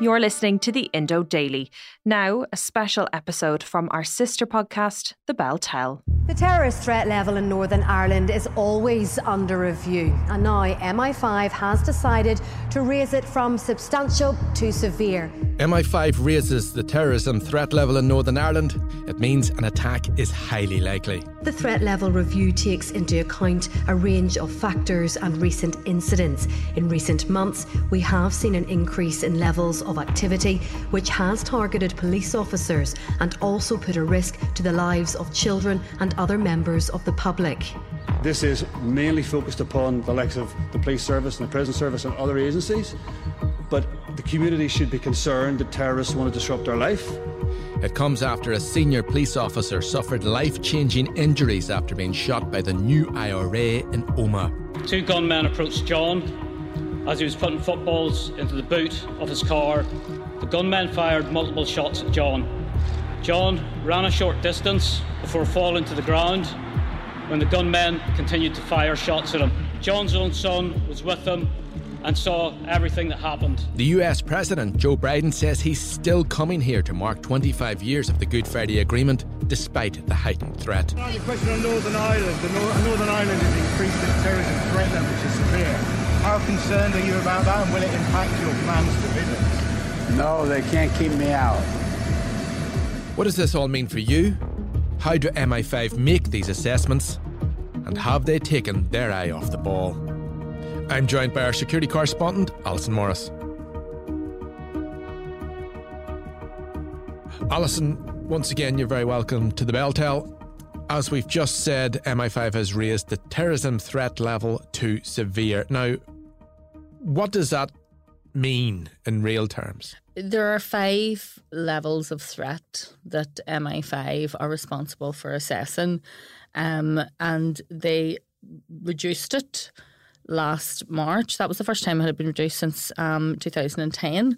You're listening to the Indo Daily. Now, a special episode from our sister podcast, The Bell Tell. The terrorist threat level in Northern Ireland is always under review, and now MI5 has decided to raise it from substantial to severe. MI5 raises the terrorism threat level in Northern Ireland. It means an attack is highly likely. The threat level review takes into account a range of factors and recent incidents. In recent months, we have seen an increase in levels of activity, which has targeted police officers and also put a risk to the lives of children and other members of the public. This is mainly focused upon the likes of the police service and the prison service and other agencies, but the community should be concerned that terrorists want to disrupt our life. It comes after a senior police officer suffered life changing injuries after being shot by the new IRA in Omagh. Two gunmen approached John as he was putting footballs into the boot of his car. The gunmen fired multiple shots at John. John ran a short distance before falling to the ground when the gunmen continued to fire shots at him. John's own son was with him and saw everything that happened. The US President Joe Biden says he's still coming here to mark 25 years of the Good Friday Agreement despite the heightened threat. The question on Northern Ireland. The Northern Ireland has increased its terrorism threat level to severe. How concerned are you about that and will it impact your plans to visit? No, they can't keep me out. What does this all mean for you? How do MI5 make these assessments? And have they taken their eye off the ball? I'm joined by our security correspondent, Allison Morris. Allison, once again, you're very welcome to the Bell Tell. As we've just said, MI5 has raised the terrorism threat level to severe. Now, what does that mean in real terms? There are five levels of threat that MI5 are responsible for assessing, um, and they reduced it last March. That was the first time it had been reduced since um, 2010.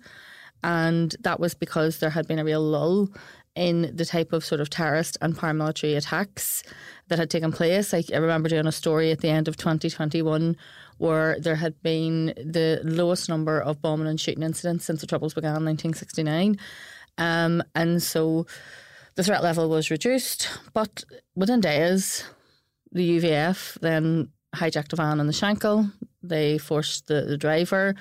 And that was because there had been a real lull in the type of sort of terrorist and paramilitary attacks that had taken place. Like I remember doing a story at the end of 2021 where there had been the lowest number of bombing and shooting incidents since the Troubles began in 1969. Um, and so the threat level was reduced, but within days, the UVF then hijacked a van in the Shankill. They forced the, the driver,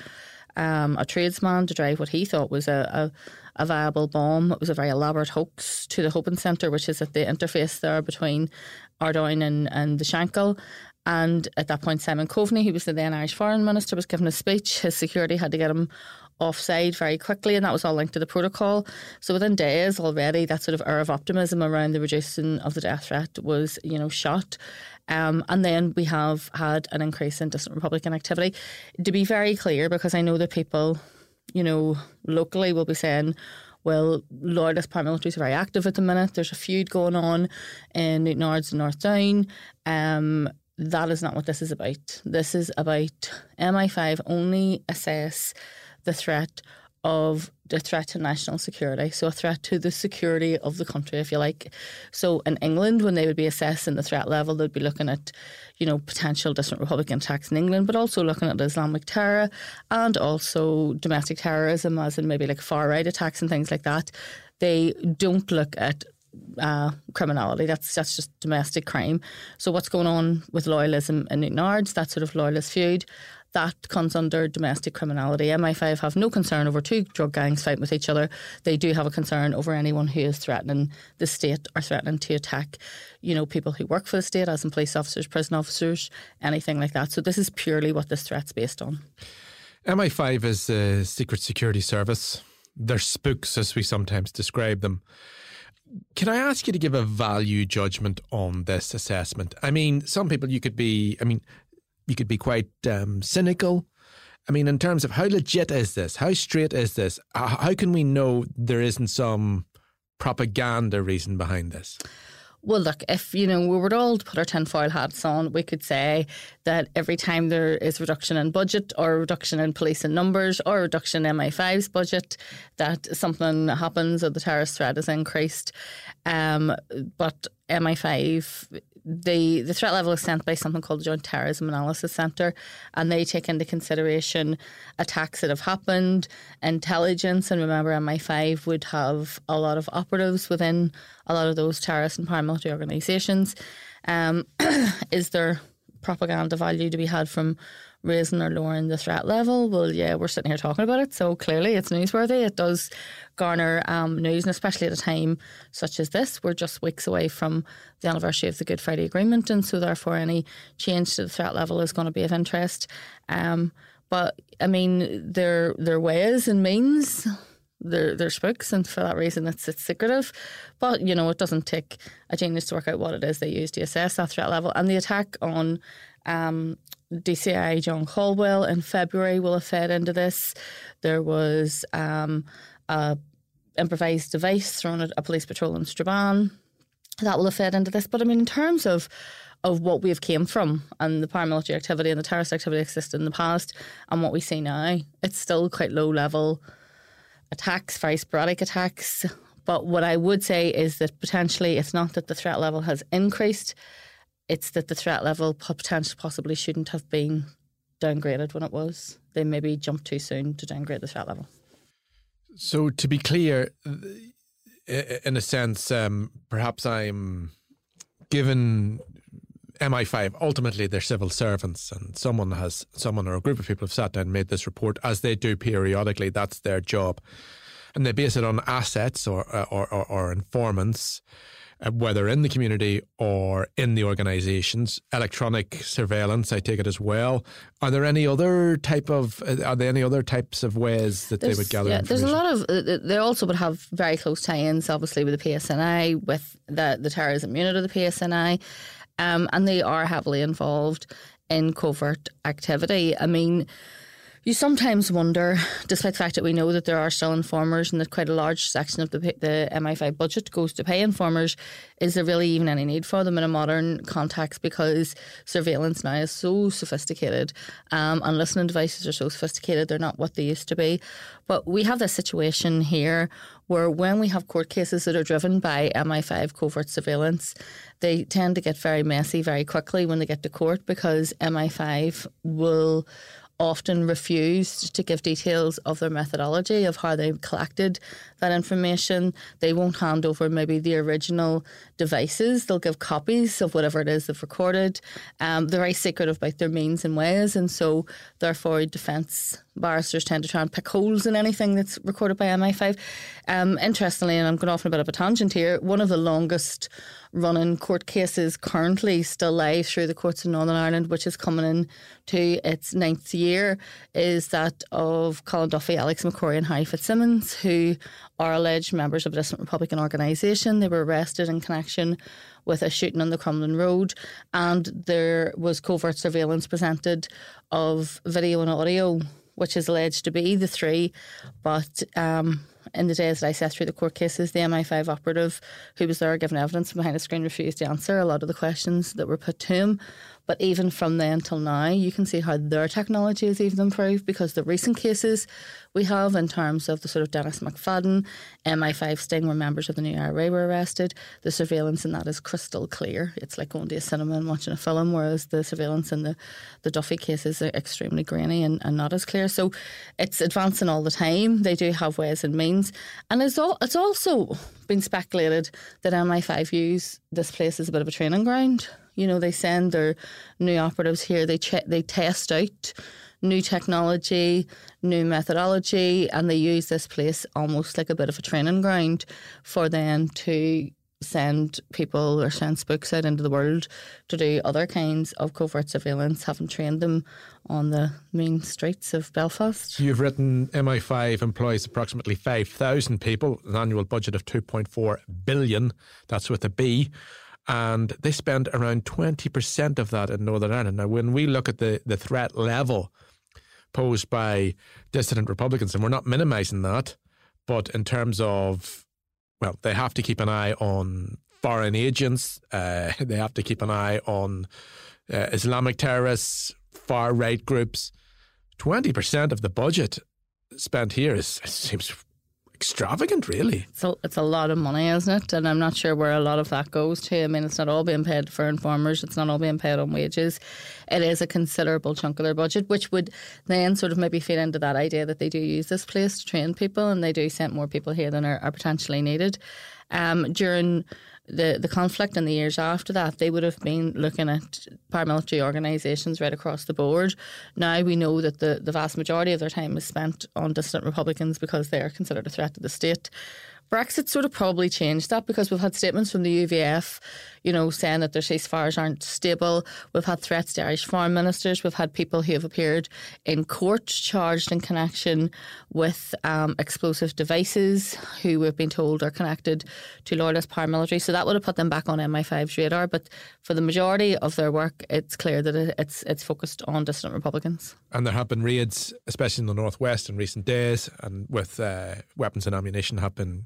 um, a tradesman, to drive what he thought was a, a, a, viable bomb. It was a very elaborate hoax to the Houben Centre, which is at the interface there between Ardoyne and, and the Shankill. And at that point, Simon Coveney, who was the then Irish Foreign Minister, was giving a speech. His security had to get him offside very quickly, and that was all linked to the protocol. So within days already, that sort of air of optimism around the reducing of the death threat was, you know, shot. Um, and then we have had an increase in dissident Republican activity. To be very clear, because I know that people, you know, locally will be saying, well, loyalist paramilitaries are very active at the minute. There's a feud going on in Newtownards and North Down. Um, that is not what this is about. This is about MI5 only assess the threat of the threat to national security, so a threat to the security of the country, if you like. So in England, when they would be assessing the threat level, they'd be looking at, you know, potential different Republican attacks in England, but also looking at Islamic terror and also domestic terrorism, as in maybe like far right attacks and things like that. They don't look at uh, criminality. That's that's just domestic crime. So what's going on with loyalism in Newtownards, that sort of loyalist feud, that comes under domestic criminality. MI5 have no concern over two drug gangs fighting with each other. They do have a concern over anyone who is threatening the state or threatening to attack, you know, people who work for the state, as in police officers, prison officers, anything like that. So this is purely what this threat's based on. MI5 is a secret security service. They're spooks, as we sometimes describe them. Can I ask you to give a value judgment on this assessment? I mean, some people you could be, I mean, you could be quite um, cynical. I mean, in terms of how legit is this? How straight is this? How can we know there isn't some propaganda reason behind this? Well, look, if you know we were all to put our tinfoil hats on, we could say that every time there is reduction in budget or reduction in police and numbers or reduction in MI5's budget, that something happens or the terrorist threat is increased. Um, but MI5 the the threat level is sent by something called the Joint Terrorism Analysis Centre, and they take into consideration attacks that have happened, intelligence, and remember MI5 would have a lot of operatives within a lot of those terrorist and paramilitary organisations. Um, is there propaganda value to be had from raising or lowering the threat level. Well, yeah, we're sitting here talking about it, so clearly it's newsworthy. It does garner um, news, and especially at a time such as this, we're just weeks away from the anniversary of the Good Friday Agreement, and so therefore any change to the threat level is going to be of interest. Um, but I mean, there there ways and means. They're, they're spooks, and for that reason, it's, it's secretive. But, you know, it doesn't take a genius to work out what it is they use to assess that threat level. And the attack on um, DCI John Caldwell in February will have fed into this. There was um, a improvised device thrown at a police patrol in Strabane that will have fed into this. But I mean, in terms of of what we've came from and the paramilitary activity and the terrorist activity existed in the past and what we see now, it's still quite low level attacks, very sporadic attacks. But what I would say is that potentially it's not that the threat level has increased, it's that the threat level potentially possibly shouldn't have been downgraded when it was. They maybe jumped too soon to downgrade the threat level. So, to be clear, in a sense, um, perhaps I'm given MI5. Ultimately, they're civil servants, and someone has someone or a group of people have sat down and made this report, as they do periodically. That's their job, and they base it on assets or or, or, or informants uh, whether in the community or in the organisations. Electronic surveillance, I take it as well. Are there any other type of? Uh, are there any other types of ways that there's, they would gather? Yeah, there's a lot of. Uh, they also would have very close tie-ins, obviously, with the PSNI, with the the terrorism unit of the PSNI, um, and they are heavily involved in covert activity. I mean you sometimes wonder, despite the fact that we know that there are still informers and that quite a large section of the, the MI5 budget goes to pay informers, is there really even any need for them in a modern context because surveillance now is so sophisticated um, and listening devices are so sophisticated, they're not what they used to be. But we have this situation here where when we have court cases that are driven by MI5 covert surveillance, they tend to get very messy very quickly when they get to court because MI5 will often refused to give details of their methodology of how they collected that information. They won't hand over maybe the original devices. They'll give copies of whatever it is they've recorded. Um, they're very secretive about their means and ways, and so therefore defence barristers tend to try and pick holes in anything that's recorded by MI5. Um, interestingly, and I'm going off on a bit of a tangent here, one of the longest running court cases currently still live through the courts in Northern Ireland, which is coming in to its ninth year, is that of Colin Duffy, Alex McCrory, and Harry Fitzsimmons, who are alleged members of a dissident Republican organisation. They were arrested in connection with a shooting on the Crumlin Road, and there was covert surveillance presented of video and audio, which is alleged to be the three, but. Um, in the days that I sat through the court cases, the MI5 operative who was there giving evidence behind a screen refused to answer a lot of the questions that were put to him. But even from then till now, you can see how their technology has even improved because the recent cases we have in terms of the sort of Dennis McFadden, MI5 sting where members of the new IRA were arrested, the surveillance in that is crystal clear. It's like going to a cinema and watching a film, whereas the surveillance in the, the Duffy cases are extremely grainy and, and not as clear. So it's advancing all the time. They do have ways and means. And it's, all, it's also been speculated that MI5 use this place as a bit of a training ground. You know, they send their new operatives here. They check, they test out new technology, new methodology, and they use this place almost like a bit of a training ground for them to send people or send spooks out into the world to do other kinds of covert surveillance, haven't trained them on the main streets of Belfast. You've written MI5 employs approximately 5,000 people, an annual budget of 2.4 billion. That's with a B. And they spend around 20% of that in Northern Ireland. Now, when we look at the, the threat level posed by dissident Republicans, and we're not minimising that, but in terms of well, they have to keep an eye on foreign agents. Uh, they have to keep an eye on uh, Islamic terrorists, far right groups. Twenty percent of the budget spent here is seems extravagant, really. It's a, it's a lot of money, isn't it? And I'm not sure where a lot of that goes to. I mean, it's not all being paid for informers, it's not all being paid on wages. It is a considerable chunk of their budget, which would then sort of maybe feed into that idea that they do use this place to train people and they do send more people here than are, are potentially needed. Um, during the, the conflict and the years after that, they would have been looking at paramilitary organisations right across the board. Now we know that the, the vast majority of their time is spent on dissident Republicans because they are considered a threat to the state. Brexit sort of probably changed that because we've had statements from the UVF, you know, saying that their ceasefires aren't stable. We've had threats to Irish foreign ministers. We've had people who have appeared in court charged in connection with um, explosive devices who we've been told are connected to loyalist paramilitary. So that would have put them back on MI5's radar. But for the majority of their work, it's clear that it's it's focused on dissident Republicans. And there have been raids, especially in the northwest, in recent days, and with uh, weapons and ammunition have been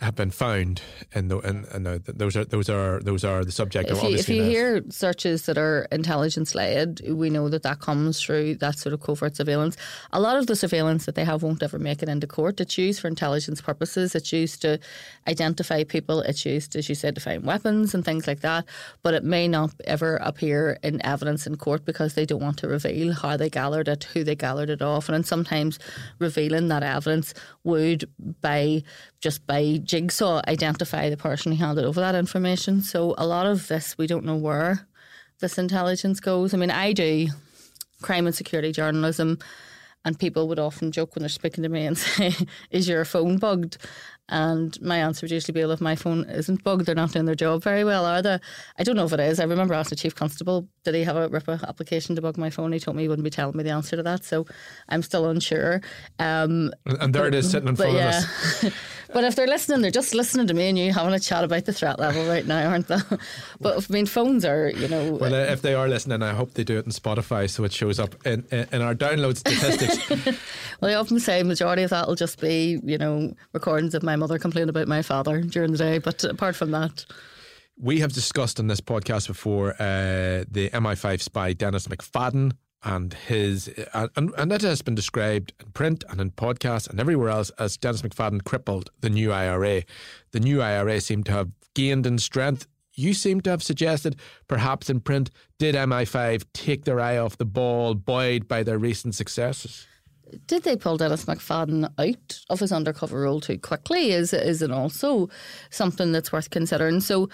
have been found, and and, and uh, those are those are those are the subject if of you, obviously. If you hear searches that are intelligence led, we know that that comes through that sort of covert surveillance. A lot of the surveillance that they have won't ever make it into court. It's used for intelligence purposes. It's used to identify people. It's used, as you said, to find weapons and things like that. But it may not ever appear in evidence in court because they don't want to reveal how they gathered it, who they gathered it off, and sometimes revealing that evidence would by just by jigsaw identify the person who handed over that information. So a lot of this we don't know where this intelligence goes. I mean, I do crime and security journalism, and people would often joke when they're speaking to me and say, "Is your phone bugged?" And my answer would usually be, well, if my phone isn't bugged, they're not doing their job very well, are they? I don't know if it is. I remember asking the Chief Constable, did he have a RIPA application to bug my phone? He told me he wouldn't be telling me the answer to that. So I'm still unsure. Um, and there but, it is sitting in front yeah. of us. but if they're listening, they're just listening to me and you having a chat about the threat level right now, aren't they? but I mean, phones are, you know. Well, if they are listening, I hope they do it in Spotify so it shows up in, in, in our download statistics. well, I often say majority of that will just be, you know, recordings of my mother complaining about my father during the day. But apart from that, we have discussed on this podcast before uh, the MI5 spy Dennis McFadden and his and, and it has been described in print and in podcasts and everywhere else as Dennis McFadden crippled the new IRA. The new IRA seemed to have gained in strength. You seem to have suggested, perhaps in print, did MI5 take their eye off the ball, buoyed by their recent successes? Did they pull Dennis McFadden out of his undercover role too quickly? Is is it also something that's worth considering? So,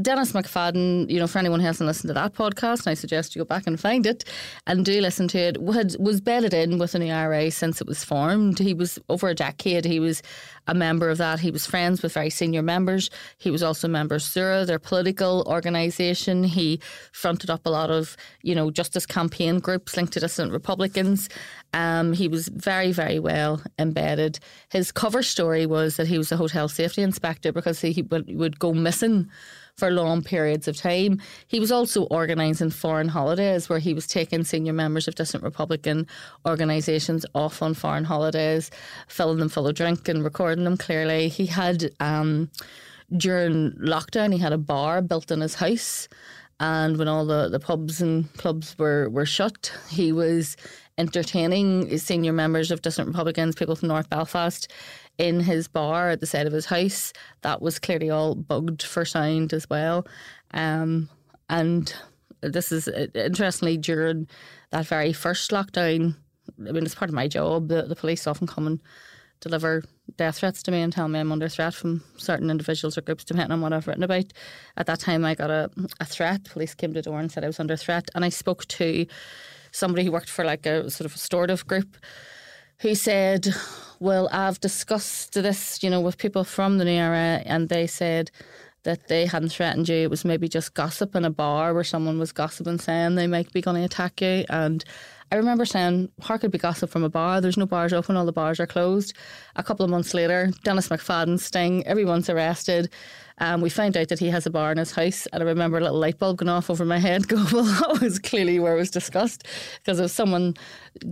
Dennis McFadden, you know, for anyone who hasn't listened to that podcast, I suggest you go back and find it and do listen to it. Had, was bedded in with the IRA since it was formed. He was over a decade. He was a member of that. He was friends with very senior members. He was also a member of Saoradh, their political organisation. He fronted up a lot of, you know, justice campaign groups linked to dissident Republicans. Um, he was very, very well embedded. His cover story was that he was a hotel safety inspector because he would, would go missing for long periods of time. He was also organising foreign holidays where he was taking senior members of dissident Republican organisations off on foreign holidays, filling them full of drink and recording them clearly. He had, um, during lockdown, he had a bar built in his house. And when all the, the pubs and clubs were, were shut, he was entertaining senior members of dissident Republicans, people from North Belfast, in his bar at the side of his house. That was clearly all bugged for sound as well. Um, and this is uh, interestingly during that very first lockdown. I mean, it's part of my job. The, the police often come and deliver death threats to me and tell me I'm under threat from certain individuals or groups, depending on what I've written about. At that time, I got a, a threat. Police came to the door and said I was under threat, and I spoke to somebody who worked for like a sort of restorative group who said, well, I've discussed this, you know, with people from the NRA, and they said that they hadn't threatened you. It was maybe just gossip in a bar where someone was gossiping saying they might be going to attack you. And I remember saying, how could be gossip from a bar? There's no bars open, all the bars are closed. A couple of months later, Dennis McFadden sting, everyone's arrested. Um, we found out that he has a bar in his house, and I remember a little light bulb going off over my head. Go, well, that was clearly where it was discussed because if someone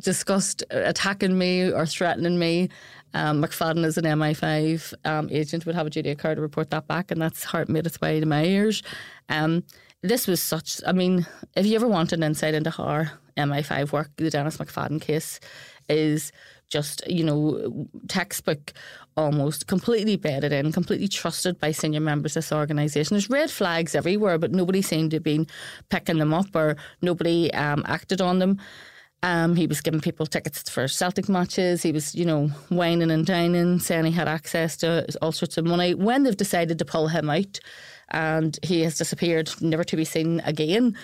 discussed attacking me or threatening me, um, McFadden is an MI5 um, agent would have a duty of care to report that back, and that's how it made its way to my ears. Um, this was such. I mean, if you ever want an insight into how MI5 work, the Dennis McFadden case is just you know textbook almost completely bedded in completely trusted by senior members of this organisation there's red flags everywhere but nobody seemed to have been picking them up or nobody um, acted on them um, he was giving people tickets for Celtic matches. He was, you know, wining and dining, saying he had access to all sorts of money. When they've decided to pull him out and he has disappeared, never to be seen again,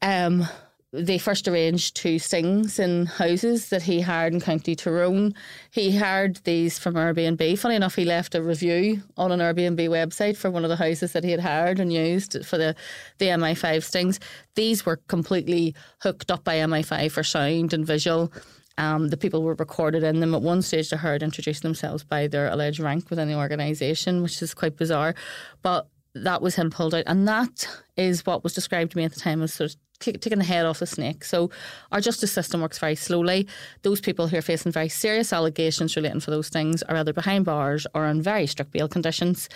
um, they first arranged two stings in houses that he hired in County Tyrone. He hired these from Airbnb. Funny enough, he left a review on an Airbnb website for one of the houses that he had hired and used for the, the MI5 stings. These were completely hooked up by MI5 for sound and visual. Um, the people were recorded in them. At one stage, they heard introduce themselves by their alleged rank within the organisation, which is quite bizarre. But that was him pulled out. And that is what was described to me at the time as sort of taking the head off the snake. So our justice system works very slowly. Those people who are facing very serious allegations relating to those things are either behind bars or on very strict bail conditions.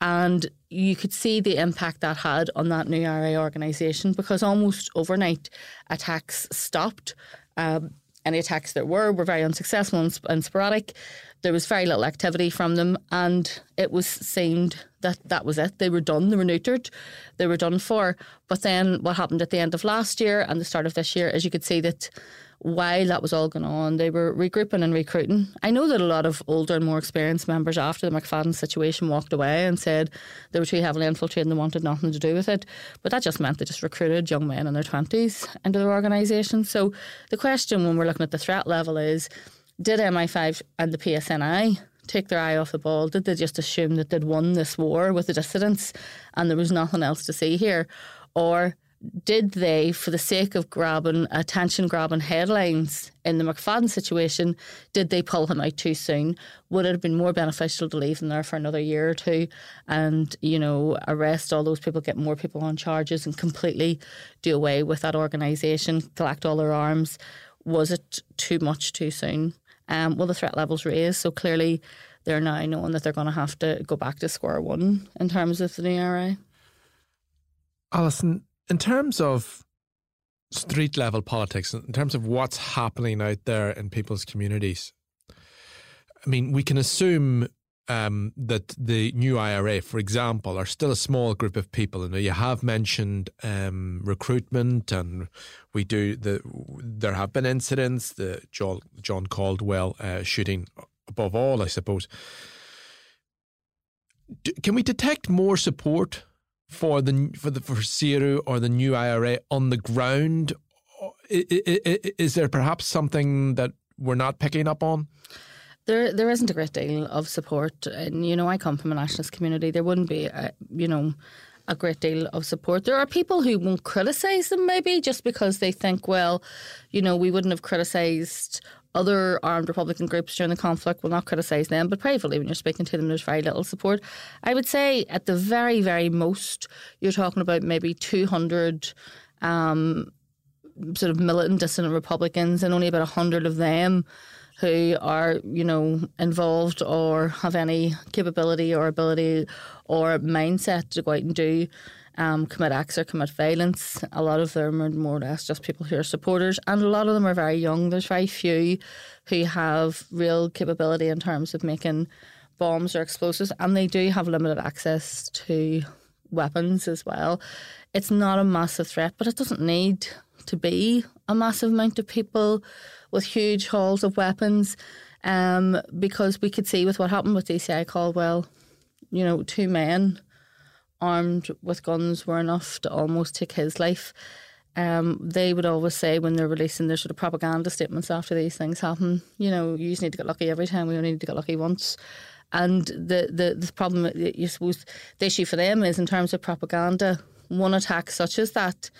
And you could see the impact that had on that new IRA organisation because almost overnight attacks stopped. Um, any attacks that were were very unsuccessful and, and sporadic. There was very little activity from them, and it was seemed that that was it. They were done. They were neutered. They were done for. But then what happened at the end of last year and the start of this year is you could see that while that was all going on, they were regrouping and recruiting. I know that a lot of older and more experienced members after the McFadden situation walked away and said they were too heavily infiltrated and they wanted nothing to do with it. But that just meant they just recruited young men in their 20s into their organisation. So the question when we're looking at the threat level is did MI5 and the PSNI take their eye off the ball? Did they just assume that they'd won this war with the dissidents and there was nothing else to see here? Or did they, for the sake of grabbing attention grabbing headlines in the McFadden situation, did they pull him out too soon? Would it have been more beneficial to leave him there for another year or two and, you know, arrest all those people, get more people on charges and completely do away with that organisation, collect all their arms? Was it too much too soon? Um, well, the threat levels raised, so clearly they're now knowing that they're going to have to go back to square one in terms of the new IRA. Allison, in terms of street level politics, in terms of what's happening out there in people's communities, I mean, we can assume um, that the new IRA, for example, are still a small group of people. And you have mentioned um, recruitment, and we do the. There have been incidents, the John, John Caldwell uh, shooting above all, I suppose. Do, can we detect more support for the for the for Saoradh or the new IRA on the ground? Is there perhaps something that we're not picking up on? There there isn't a great deal of support, and you know I come from a nationalist community. There wouldn't be, a, you know, a great deal of support. There are people who won't criticise them, maybe just because they think, well, you know, we wouldn't have criticised other armed Republican groups during the conflict. We'll not criticise them, but privately, when you're speaking to them, there's very little support. I would say, at the very, very most, you're talking about maybe 200. Um, sort of militant dissident Republicans, and only about 100 of them who are, you know, involved or have any capability or ability or mindset to go out and do um, commit acts or commit violence. A lot of them are more or less just people who are supporters, and a lot of them are very young. There's very few who have real capability in terms of making bombs or explosives, and they do have limited access to weapons as well. It's not a massive threat, but it doesn't need to be a massive amount of people with huge hauls of weapons um, because we could see with what happened with DCI Caldwell, you know, two men armed with guns were enough to almost take his life. um, they would always say when they're releasing their sort of propaganda statements after these things happen, you know, you just need to get lucky every time. We only need to get lucky once. And the, the, the problem, you suppose, the issue for them is in terms of propaganda, one attack such as that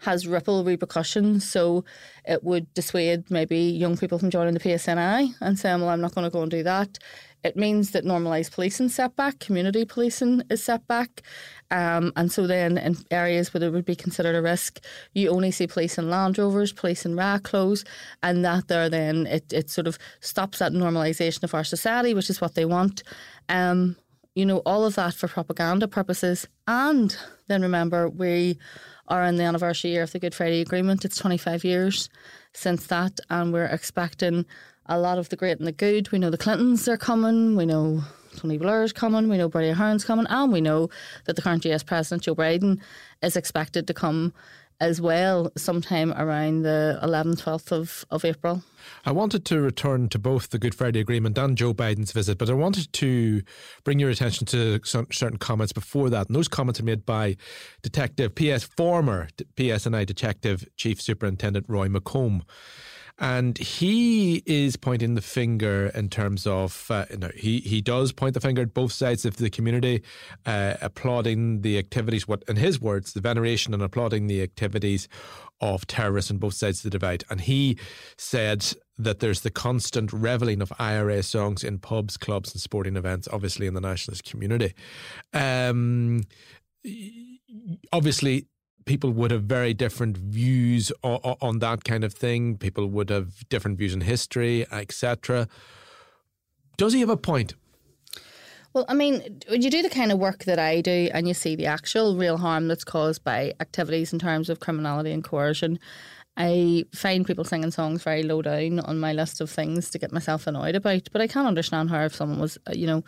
has ripple repercussions. So it would dissuade maybe young people from joining the PSNI and saying, well, I'm not going to go and do that. It means that normalised policing set back, community policing is set back. Um, and so then in areas where there would be considered a risk, you only see police in Land Rovers, police in clothes, and that there then it, it sort of stops that normalisation of our society, which is what they want. Um, you know, all of that for propaganda purposes. And then remember, we are in the anniversary year of the Good Friday Agreement. It's 25 years since that, and we're expecting a lot of the great and the good. We know the Clintons are coming. We know Tony Blair's coming. We know Bertie Ahern's coming, and we know that the current US President Joe Biden is expected to come as well sometime around the 11th, 12th of, of April. I wanted to return to both the Good Friday Agreement and Joe Biden's visit, but I wanted to bring your attention to some certain comments before that. And those comments are made by Detective PS, former PSNI Detective Chief Superintendent Roy McComb. And he is pointing the finger in terms of, uh, no, he, he does point the finger at both sides of the community, uh, applauding the activities, what, in his words, the veneration and applauding the activities of terrorists on both sides of the divide. And he said that there's the constant reveling of IRA songs in pubs, clubs, and sporting events, obviously in the nationalist community. Um, obviously, people would have very different views on, on that kind of thing. People would have different views in history, etc. Does he have a point? Well, I mean, when you do the kind of work that I do and you see the actual real harm that's caused by activities in terms of criminality and coercion, I find people singing songs very low down on my list of things to get myself annoyed about. But I can understand how if someone was, uh, you know,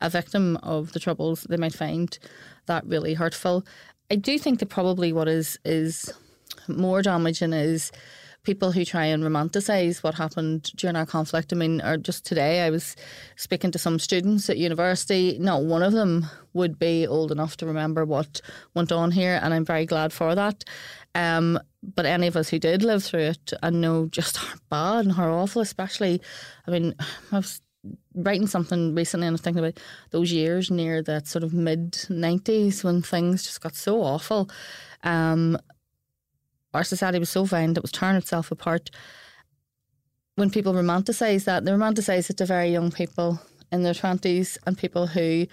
a victim of the troubles, they might find that really hurtful. I do think that probably what is is more damaging is people who try and romanticize what happened during our conflict. I mean, or just today, I was speaking to some students at university. Not one of them would be old enough to remember what went on here, and I'm very glad for that. Um, but any of us who did live through it and know just how bad and how awful, especially, I mean, I was writing something recently and I was thinking about those years near that sort of mid 90s when things just got so awful. Um, our society was so violent, it was tearing itself apart. When people romanticize that, they romanticize it to very young people in their 20s and people who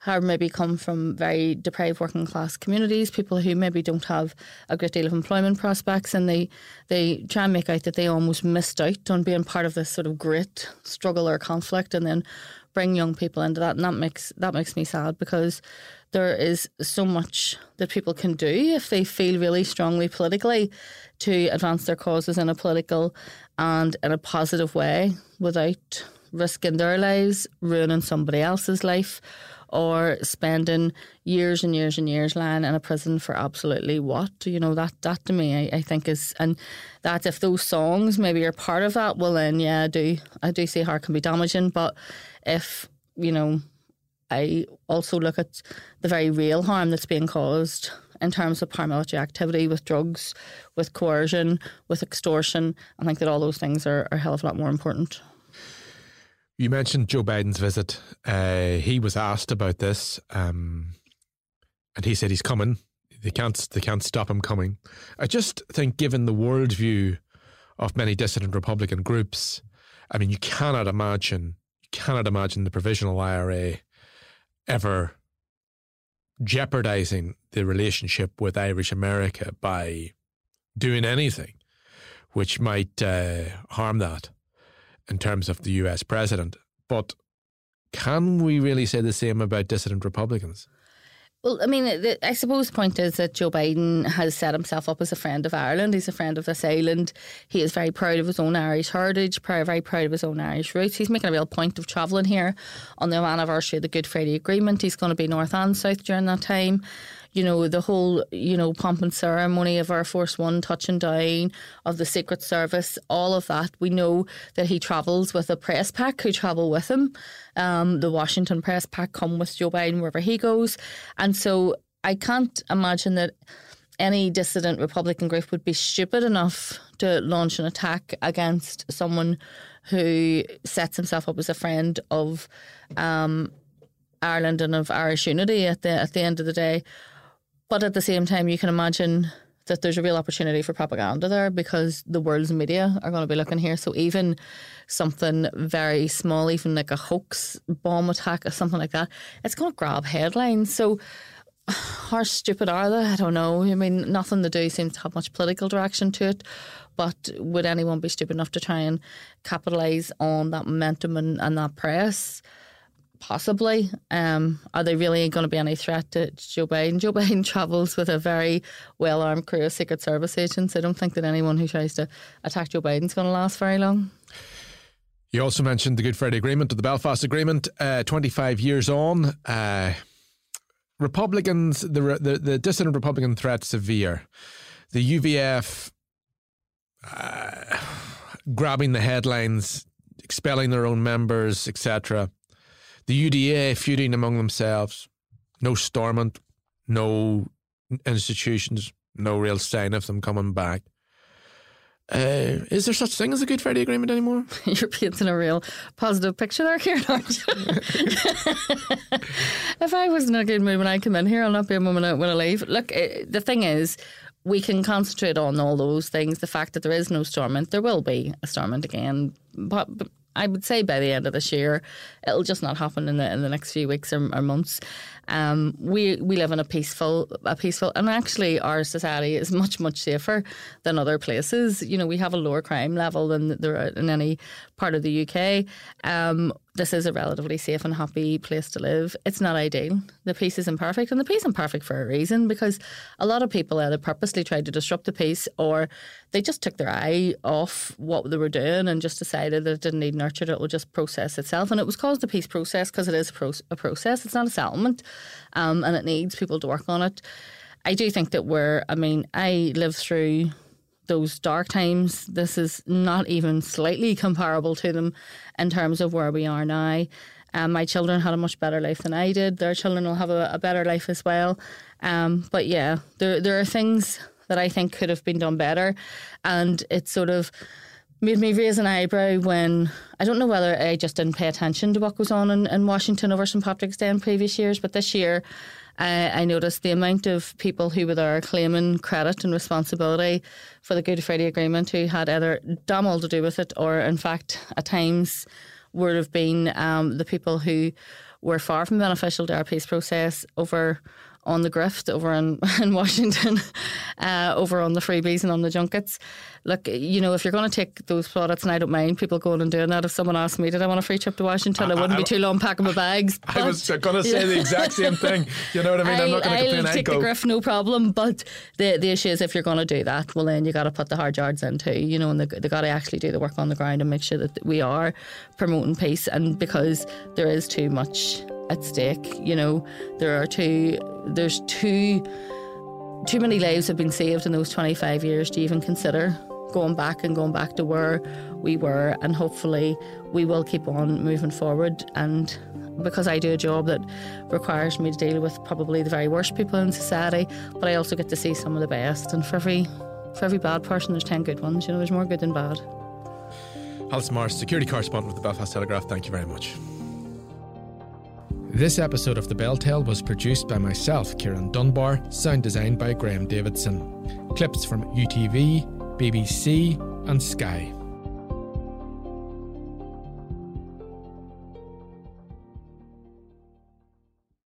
have maybe come from very deprived working class communities, people who maybe don't have a great deal of employment prospects, and they they try and make out that they almost missed out on being part of this sort of great struggle or conflict, and then bring young people into that, and that makes that makes me sad because there is so much that people can do if they feel really strongly politically to advance their causes in a political and in a positive way without risking their lives, ruining somebody else's life, or spending years and years and years lying in a prison for absolutely what you know that that to me I, I think is and that if those songs maybe are part of that well then yeah I do I do see how it can be damaging but if you know I also look at the very real harm that's being caused in terms of paramilitary activity with drugs, with coercion, with extortion. I think that all those things are, are a hell of a lot more important. You mentioned Joe Biden's visit. Uh, he was asked about this, um, and he said he's coming. They can't. They can't stop him coming. I just think, given the worldview of many dissident Republican groups, I mean, you cannot imagine. You cannot imagine the provisional IRA ever jeopardizing the relationship with Irish America by doing anything which might uh, harm that in terms of the US president. But can we really say the same about dissident Republicans? Well, I mean, the, I suppose the point is that Joe Biden has set himself up as a friend of Ireland. He's a friend of this island. He is very proud of his own Irish heritage, very proud of his own Irish roots. He's making a real point of travelling here on the anniversary of the Good Friday Agreement. He's going to be north and south during that time you know, the whole, you know, pomp and ceremony of Air Force One touching down, of the Secret Service, all of that. We know that he travels with a press pack who travel with him. Um, the Washington press pack come with Joe Biden wherever he goes. And so I can't imagine that any dissident Republican group would be stupid enough to launch an attack against someone who sets himself up as a friend of um, Ireland and of Irish unity at the at the end of the day. But at the same time, you can imagine that there's a real opportunity for propaganda there because the world's media are going to be looking here. So even something very small, even like a hoax bomb attack or something like that, it's going to grab headlines. So how stupid are they? I don't know. I mean, nothing they do seems to have much political direction to it. But would anyone be stupid enough to try and capitalise on that momentum and, and that press? Possibly. Um, are they really going to be any threat to Joe Biden? Joe Biden travels with a very well armed crew of Secret Service agents. I don't think that anyone who tries to attack Joe Biden's going to last very long. You also mentioned the Good Friday Agreement, the Belfast Agreement, uh, 25 years on. Uh, Republicans, the, the, the dissident Republican threat severe. The UVF uh, grabbing the headlines, expelling their own members, etc the UDA feuding among themselves, no Stormont, no institutions, no real sign of them coming back. Uh, is there such thing as a Good Friday Agreement anymore? You're painting a real positive picture there, Ciarán, aren't you? if I was in a good mood when I come in here, I'll not be a moment when I leave. Look, it, eh, the thing is, we can concentrate on all those things. The fact that there is no Stormont, there will be a Stormont again, but, but I would say by the end of this year, it'll just not happen in the in the next few weeks or, or months. Um, we we live in a peaceful a peaceful and actually our society is much much safer than other places. You know, we have a lower crime level than there in any part of the UK. Um, this is a relatively safe and happy place to live. It's not ideal. The peace is imperfect, and the peace is imperfect for a reason because a lot of people either purposely tried to disrupt the peace or they just took their eye off what they were doing and just decided that it didn't need nurture, it will just process itself. And it was caused the peace process because it is a, pro- a, process, it's not a settlement, um, and it needs people to work on it. I do think that we're, I mean, I lived through those dark times. This is not even slightly comparable to them in terms of where we are now. Um, my children had a much better life than I did. Their children will have a, a better life as well. Um, but yeah, there there are things that I think could have been done better, and it sort of made me raise an eyebrow when I don't know whether I just didn't pay attention to what goes on in, in Washington over St Patrick's Day in previous years, but this year uh, I noticed the amount of people who were there claiming credit and responsibility for the Good Friday Agreement who had either damn all to do with it or, in fact, at times would have been um, the people who were far from beneficial to our peace process over on the grift over in, in Washington, uh, over on the freebies and on the junkets. Look, you know, if you're going to take those products, and I don't mind people going and doing that. If someone asked me, did I want a free trip to Washington, I, I wouldn't I, be too long packing my bags. I was going to say the exact same thing. You know what I mean? I, am not going to complain. I'll take the grift, no problem. But the the issue is, if you're going to do that, well, then you got to put the hard yards in too. You know, and they, they got to actually do the work on the ground and make sure that we are promoting peace. And because there is too much at stake. You know, there are two, there's two, too many lives have been saved in those 25 years to even consider going back and going back to where we were. And hopefully we will keep on moving forward. And because I do a job that requires me to deal with probably the very worst people in society, but I also get to see some of the best. And for every for every bad person, there's 10 good ones. You know, there's more good than bad. Allison Morris, security correspondent with the Belfast Telegraph, thank you very much. This episode of The Bell Tale was produced by myself, Ciarán Dunbar, sound designed by Graham Davidson. Clips from UTV, BBC, and Sky.